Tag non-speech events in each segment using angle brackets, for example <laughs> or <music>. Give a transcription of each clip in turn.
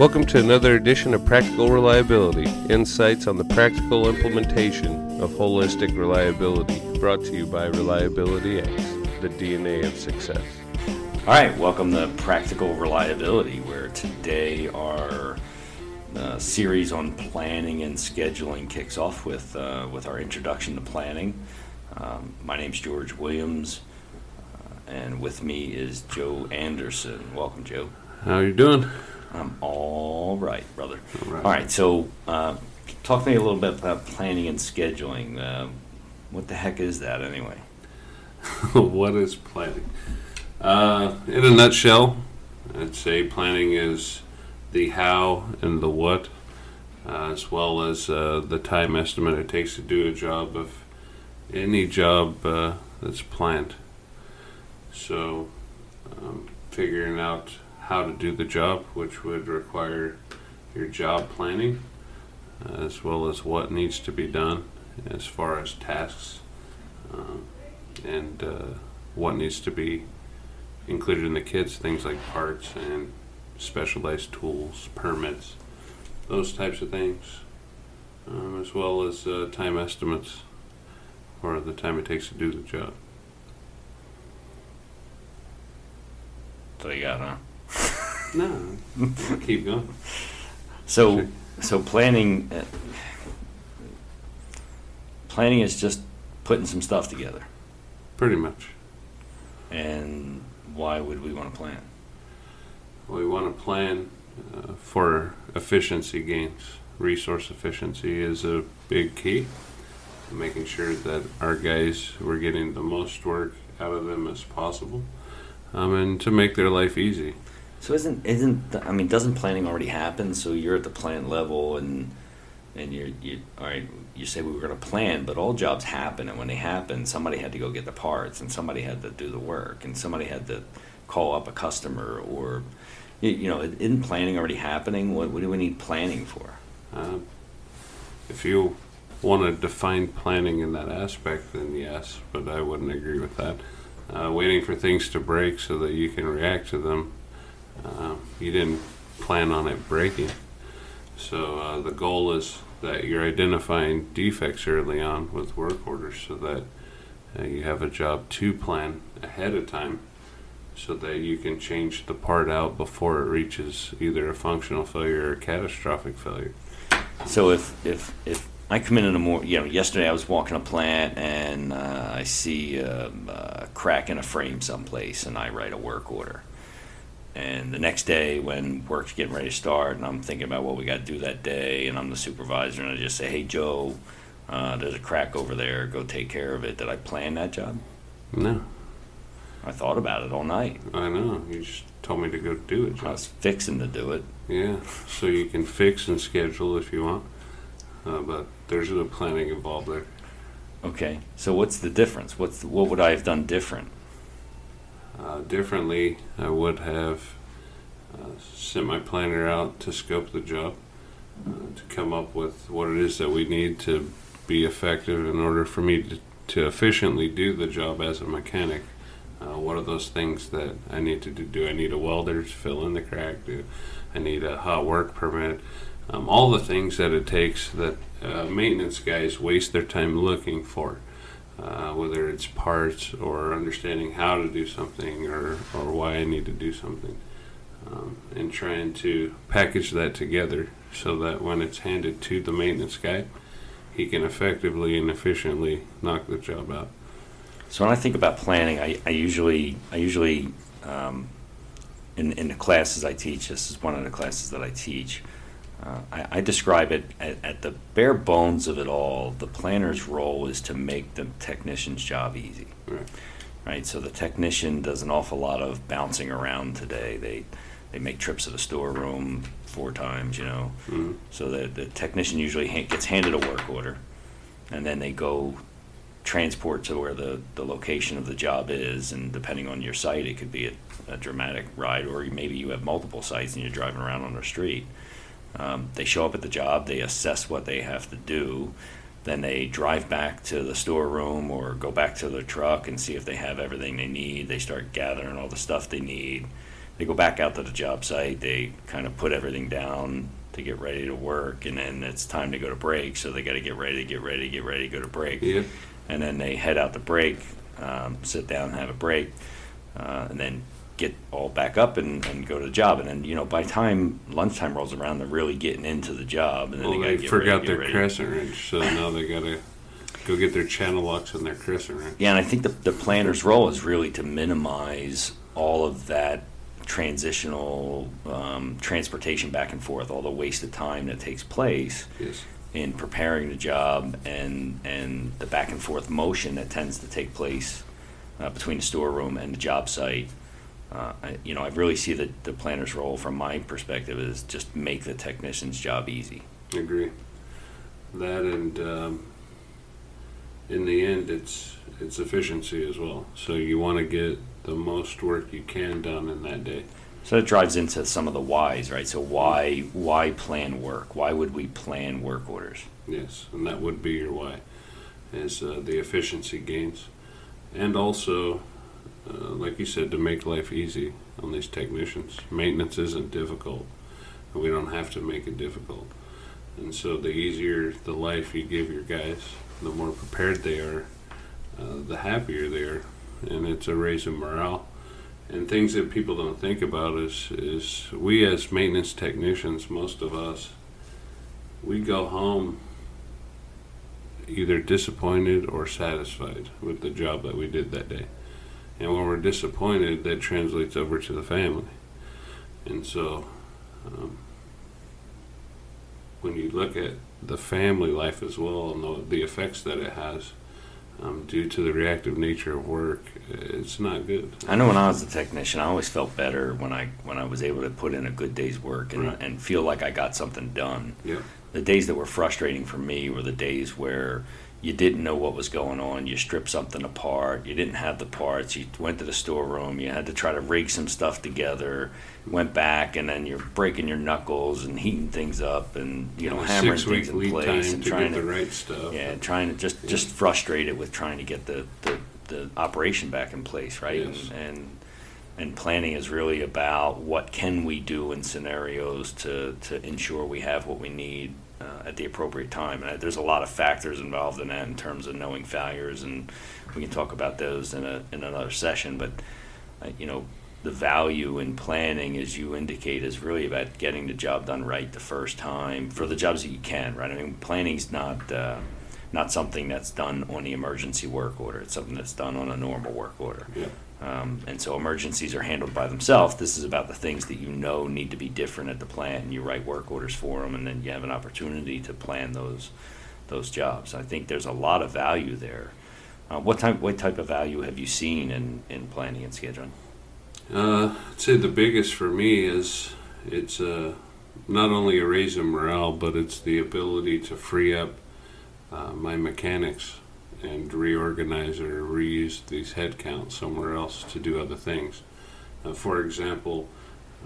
Welcome to another edition of Practical Reliability Insights on the Practical Implementation of Holistic Reliability, brought to you by Reliability X, the DNA of success. All right, welcome to Practical Reliability, where today our uh, series on planning and scheduling kicks off with, uh, with our introduction to planning. Um, my name's George Williams, uh, and with me is Joe Anderson. Welcome, Joe. How you doing? I'm all right, brother. All right. All right, so uh, talk to me a little bit about planning and scheduling. Uh, what the heck is that anyway? <laughs> what is planning? Uh, in a nutshell, I'd say planning is the how and the what, uh, as well as uh, the time estimate it takes to do a job of any job uh, that's planned. So, um, figuring out how to do the job, which would require your job planning, uh, as well as what needs to be done as far as tasks um, and uh, what needs to be included in the kits, things like parts and specialized tools, permits, those types of things, um, as well as uh, time estimates or the time it takes to do the job. So you got, huh? No, keep going. So, so planning, uh, planning is just putting some stuff together. Pretty much. And why would we want to plan? We want to plan uh, for efficiency gains. Resource efficiency is a big key. Making sure that our guys we're getting the most work out of them as possible, um, and to make their life easy. So isn't isn't I mean doesn't planning already happen? So you're at the plant level and and you're you all right. You say we were going to plan, but all jobs happen, and when they happen, somebody had to go get the parts, and somebody had to do the work, and somebody had to call up a customer, or you, you know, isn't planning already happening? What, what do we need planning for? Uh, if you want to define planning in that aspect, then yes, but I wouldn't agree with that. Uh, waiting for things to break so that you can react to them, uh, you didn't plan on it breaking. So uh, the goal is that you're identifying defects early on with work orders so that uh, you have a job to plan ahead of time so that you can change the part out before it reaches either a functional failure or a catastrophic failure. So if if if I come in in the morning, you know, yesterday I was walking a plant and uh, I see a, a crack in a frame someplace, and I write a work order. And the next day, when work's getting ready to start, and I'm thinking about what we got to do that day, and I'm the supervisor, and I just say, "Hey, Joe, uh, there's a crack over there. Go take care of it." Did I plan that job? No, I thought about it all night. I know. You just told me to go do it, I was fixing to do it. Yeah, so you can fix and schedule if you want, uh, but there's no planning involved there. Okay. So what's the difference? What's what would I have done different? Uh, differently, I would have uh, sent my planner out to scope the job, uh, to come up with what it is that we need to be effective in order for me to, to efficiently do the job as a mechanic. Uh, what are those things that I need to do? Do I need a welder to fill in the crack? Do I need a hot work permit? Um, all the things that it takes that uh, maintenance guys waste their time looking for uh, whether it's parts or understanding how to do something or, or why I need to do something, um, and trying to package that together so that when it's handed to the maintenance guy, he can effectively and efficiently knock the job out. So when I think about planning, I, I usually I usually um, in in the classes I teach. This is one of the classes that I teach. Uh, I, I describe it at, at the bare bones of it all. The planner's role is to make the technician's job easy. Right. Right. So the technician does an awful lot of bouncing around today. They they make trips to the storeroom four times. You know. Mhm. So the, the technician usually ha- gets handed a work order, and then they go transport to where the, the location of the job is. And depending on your site, it could be a, a dramatic ride, or maybe you have multiple sites and you're driving around on the street. Um, they show up at the job, they assess what they have to do, then they drive back to the storeroom or go back to their truck and see if they have everything they need. They start gathering all the stuff they need. they go back out to the job site, they kind of put everything down to get ready to work, and then it's time to go to break, so they got to get ready, get ready, get ready, go to break Yep. and then they head out to break, um, sit down, have a break, uh, and then get all back up and, and go to the job. And then you know by the time lunchtime rolls around, they're really getting into the job, and then Well, they, they forgot ready, their ready. crescent wrench, so now they gotta go get their channel locks and their crescent wrench. Yeah, and I think the, the planner's role is really to minimize all of that transitional um, transportation back and forth, all the wasted time that takes place Yes. in preparing the job and and the back and forth motion that tends to take place uh, between the storeroom and the job site. Uh, I, you know, I really see the, the planner's role from my perspective is just make the technician's job easy. Agree. That and um, in the end, it's it's efficiency as well. So you want to get the most work you can done in that day. So it drives into some of the whys, right? So why why plan work? Why would we plan work orders? Yes, and that would be your why, is uh, the efficiency gains, and also, uh, like you said, to make life easy on these technicians. Maintenance isn't difficult, and we don't have to make it difficult. And so, the easier the life you give your guys, the more prepared they are, uh, the happier they are, and it's a raise in morale. And things that people don't think about is is we as maintenance technicians, most of us, we go home either disappointed or satisfied with the job that we did that day. And when we're disappointed, that translates over to the family. And so, um, when you look at the family life as well and the, the effects that it has um, due to the reactive nature of work, it's not good. I know when I was a technician, I always felt better when I when I was able to put in a good day's work and, Right. and feel like I got something done. Yep. The days that were frustrating for me were the days where you didn't know what was going on. You stripped something apart. You didn't have the parts. You went to the storeroom. You had to try to rig some stuff together. Went back, and then you're breaking your knuckles and heating things up, and you know hammering things in place and to trying get to the right stuff. yeah, trying to just just frustrated with trying to get the the, the operation back in place, right? Yes. And, and and planning is really about what can we do in scenarios to to ensure we have what we need uh, at the appropriate time. And there's a lot of factors involved in that in terms of knowing failures, and we can talk about those in a in another session. But uh, you know. The value in planning, as you indicate, is really about getting the job done right the first time for the jobs that you can, right? I mean, planning's not uh, not something that's done on the emergency work order. It's something that's done on a normal work order. Yeah. Um, and so emergencies are handled by themselves. This is about the things that you know need to be different at the plant, and you write work orders for them, and then you have an opportunity to plan those those jobs. I think there's a lot of value there. Uh, what type what type of value have you seen in, in planning and scheduling? Uh, I'd say the biggest for me is it's uh, not only a raise in morale, but it's the ability to free up uh, my mechanics and reorganize or reuse these headcounts somewhere else to do other things. Uh, for example,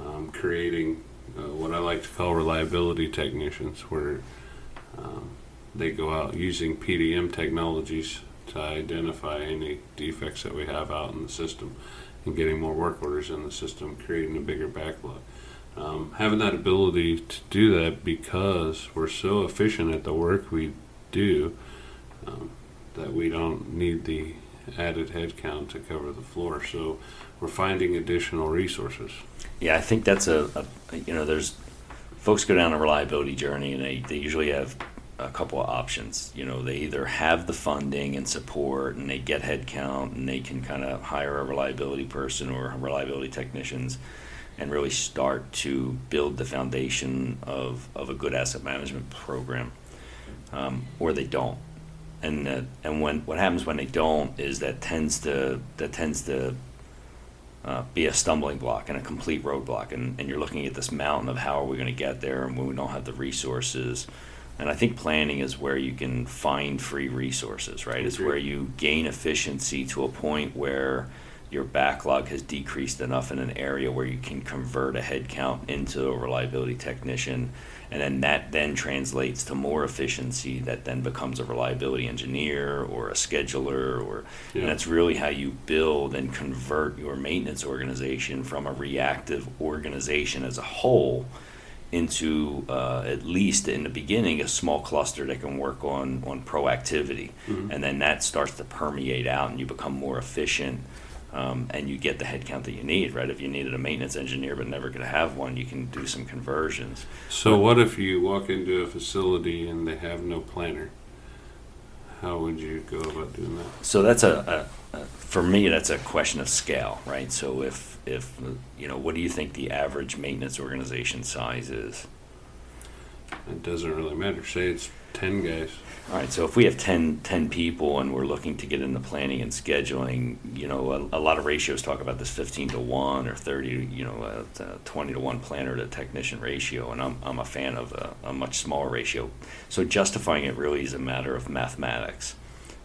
um, creating uh, what I like to call reliability technicians, where um, they go out using PDM technologies to identify any defects that we have out in the system and getting more work orders in the system, creating a bigger backlog. Um, having that ability to do that because we're so efficient at the work we do um, that we don't need the added headcount to cover the floor. So we're finding additional resources. Yeah, I think that's a, a you know, there's folks go down a reliability journey and they, they usually have a couple of options. You know, they either have the funding and support and they get headcount and they can kind of hire a reliability person or reliability technicians and really start to build the foundation of, of a good asset management program, um, or they don't. And uh, and when what happens when they don't is that tends to that tends to uh, be a stumbling block and a complete roadblock. And, and you're looking at this mountain of how are we going to get there and when we don't have the resources. And I think planning is where you can find free resources, right? It's where you gain efficiency to a point where your backlog has decreased enough in an area where you can convert a headcount into a reliability technician And then that then translates to more efficiency that then becomes a reliability engineer or a scheduler or Yeah. and that's really how you build and convert your maintenance organization from a reactive organization as a whole into uh, at least in the beginning a small cluster that can work on on proactivity Mhm. and then that starts to permeate out and you become more efficient um, and you get the headcount that you need right if you needed a maintenance engineer but never could have one you can do some conversions So what if you walk into a facility and they have no planner? How would you go about doing that? So that's a, a, a for me that's a question of scale, right? So if if you know, what do you think the average maintenance organization size is? It doesn't really matter. Say it's ten guys. All right, so if we have 10, 10 people and we're looking to get into planning and scheduling, you know, a, a lot of ratios talk about this 15 to 1 or 30, you know, uh, uh, 20 to 1 planner to technician ratio, and I'm, I'm a fan of a, a much smaller ratio. So justifying it really is a matter of mathematics,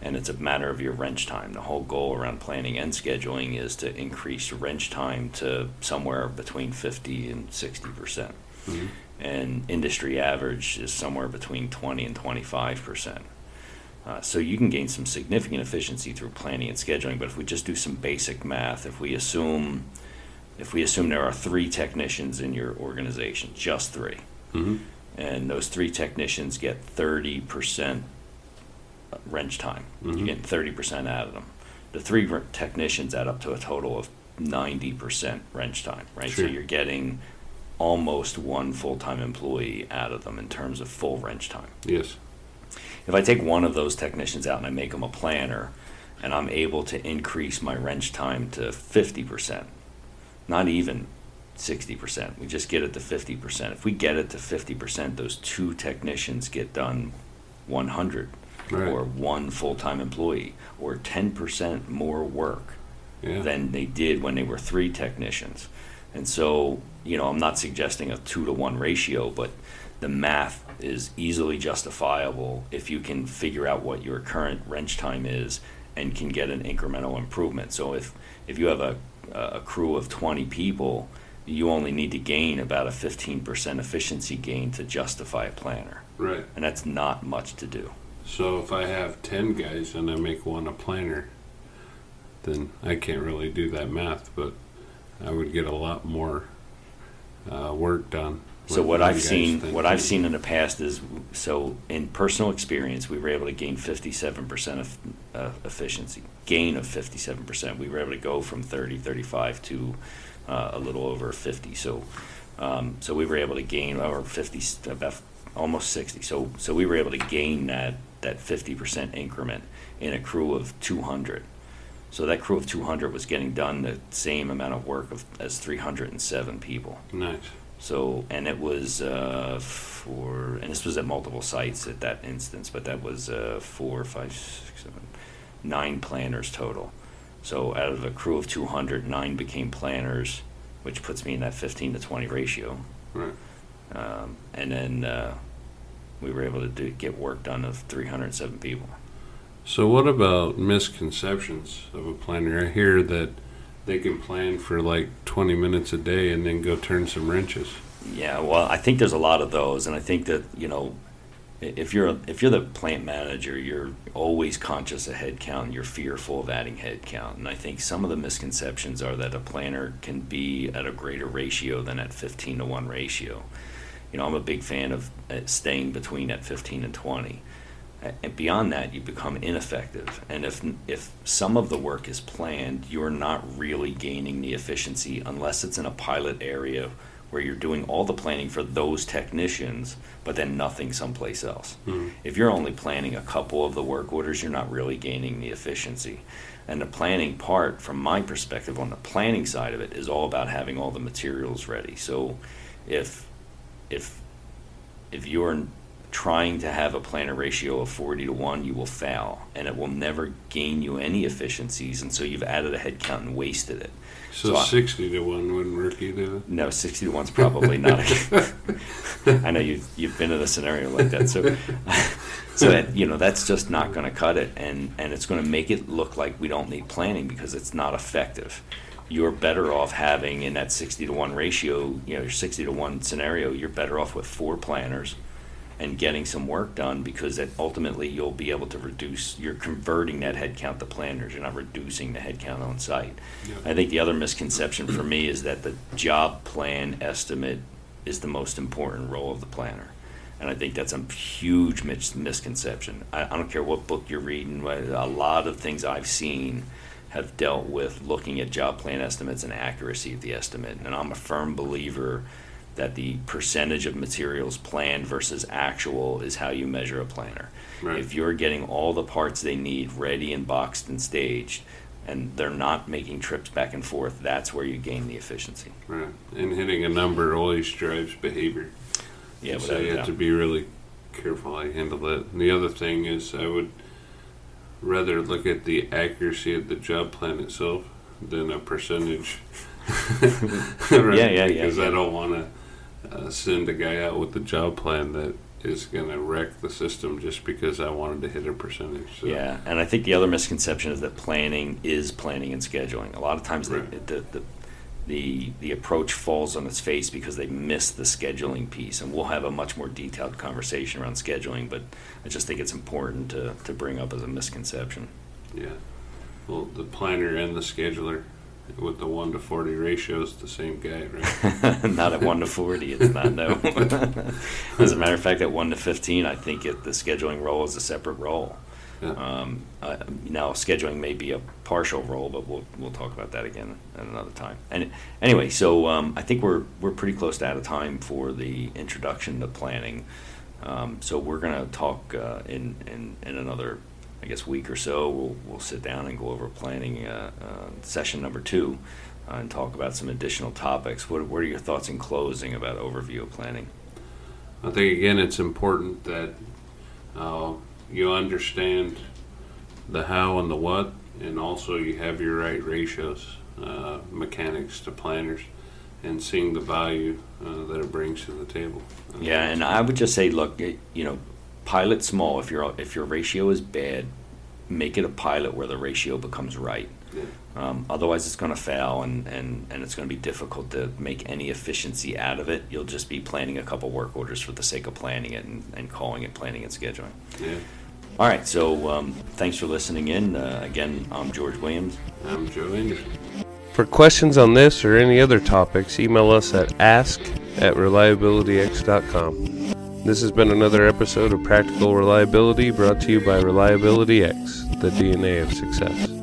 and it's a matter of your wrench time. The whole goal around planning and scheduling is to increase your wrench time to somewhere between 50 and 60 percent Mhm. and industry average is somewhere between 20 and 25 percent. Uh, so you can gain some significant efficiency through planning and scheduling. But if we just do some basic math, if we assume if we assume there are three technicians in your organization, just three, Mm-hmm. and those three technicians get 30 percent wrench time, Mhm. you're getting 30 percent out of them. The three technicians add up to a total of 90 percent wrench time, right? Sure. So you're getting almost one full-time employee out of them in terms of full wrench time. Yes. If I take one of those technicians out and I make them a planner, and I'm able to increase my wrench time to 50%, not even 60%, we just get it to 50%. If we get it to 50%, those two technicians get done 100 Right. or one full-time employee or 10% more work Yeah. than they did when they were three technicians. And so, you know, I'm not suggesting a two to one ratio, but the math is easily justifiable if you can figure out what your current wrench time is and can get an incremental improvement. So if if you have a a crew of 20 people, you only need to gain about a 15% efficiency gain to justify a planner. Right. And that's not much to do. So if I have ten guys and I make one a planner, then I can't really do that math, but I would get a lot more uh, work done. So what I've seen, what I've seen in the past is, so in personal experience, we were able to gain fifty-seven percent of uh, efficiency, gain of fifty-seven percent. We were able to go from 30, 35 to uh, a little over fifty. So, um, so we were able to gain over fifty, about almost sixty. So, so we were able to gain that that fifty percent increment in a crew of two hundred. So that crew of two hundred was getting done the same amount of work of, as three hundred and seven people. Nice. So, and it was uh, for, and this was at multiple sites at that instance, but that was uh, four, five, six, seven, nine planners total. So, out of a crew of 200, nine became planners, which puts me in that 15 to 20 ratio. Right. Um, and then uh, we were able to do, get work done of 307 people. So what about misconceptions of a planner? I hear that they can plan for like 20 minutes a day and then go turn some wrenches. Yeah, well, I think there's a lot of those, and I think that you know, if you're a, if you're the plant manager, you're always conscious of headcount. and You're fearful of adding headcount, and I think some of the misconceptions are that a planner can be at a greater ratio than at 15 to one ratio. You know, I'm a big fan of uh, staying between at 15 and 20. And beyond that, you become ineffective. And if if some of the work is planned, you're not really gaining the efficiency unless it's in a pilot area where you're doing all the planning for those technicians, but then nothing someplace else. Mhm. If you're only planning a couple of the work orders, you're not really gaining the efficiency. And the planning part, from my perspective, on the planning side of it, is all about having all the materials ready. So if if if you're trying to have a planner ratio of 40 to 1, you will fail and it will never gain you any efficiencies. And so you've added a headcount and wasted it. So, So I- 60 to 1 wouldn't work either. No, 60 to 1's probably <laughs> not. <laughs> I know you've, you've been in a scenario like that. So, <laughs> so that, you know, that's just not going to cut it. And, and it's going to make it look like we don't need planning because it's not effective. You're better off having in that 60 to 1 ratio, you know, your 60 to 1 scenario, you're better off with four planners and getting some work done because that ultimately you'll be able to reduce, you're converting that headcount to planners, you're not reducing the headcount on site. I think the other misconception for me is that the job plan estimate is the most important role of the planner. And I think that's a huge mis- misconception. I, I don't care what book you're reading, a lot of things I've seen have dealt with looking at job plan estimates and accuracy of the estimate. And I'm a firm believer that the percentage of materials planned versus actual is how you measure a planner. Right. If you're getting all the parts they need ready and boxed and staged, and they're not making trips back and forth, that's where you gain the efficiency. Right. And hitting a number always drives behavior. Yeah, so you have to be really careful you handle that. And the other thing is, I would rather look at the accuracy of the job plan itself than a percentage. <laughs> Yeah, yeah, yeah, Because yeah. I don't want to uh, send a guy out with a job plan that is going to wreck the system just because I wanted to hit a percentage. So, Yeah, and I think the other misconception is that planning is planning and scheduling. A lot of times, Right. the, the the the the approach falls on its face because they miss the scheduling piece, and we'll have a much more detailed conversation around scheduling. But I just think it's important to to bring up as a misconception. Yeah. Well, the planner and the scheduler with the 1 to 40 ratio is the same guy, right? <laughs> not at one to forty, it's not no. <laughs> <laughs> as a matter of fact, at one to fifteen, I think it, the scheduling role is a separate role. Yeah. Um, uh, now, scheduling may be a partial role, but we'll we'll talk about that again at another time. And anyway, so um, I think we're we're pretty close to out of time for the introduction to planning. Um, so we're going to talk uh, in, in in another, I guess, week or so. We'll we'll sit down and go over planning uh, uh, session number two, uh, and talk about some additional topics. What what are your thoughts in closing about overview of planning? I think again, it's important that uh, you understand the how and the what, and also you have your right ratios, uh, mechanics to planners, and seeing the value uh, that it brings to the table. Yeah, and I would just say, look, you know, pilot small. If your if your ratio is bad, make it a pilot where the ratio becomes right. Yeah. Um, otherwise, it's going to fail, and, and, and it's going to be difficult to make any efficiency out of it. You'll just be planning a couple work orders for the sake of planning it and, and calling it planning and scheduling. yeah. All right, so um, thanks for listening in. Uh, again, I'm George Williams. I'm Joe Anderson. For questions on this or any other topics, email us at ask at reliabilityx.com. This has been another episode of Practical Reliability brought to you by Reliability X, the DNA of success.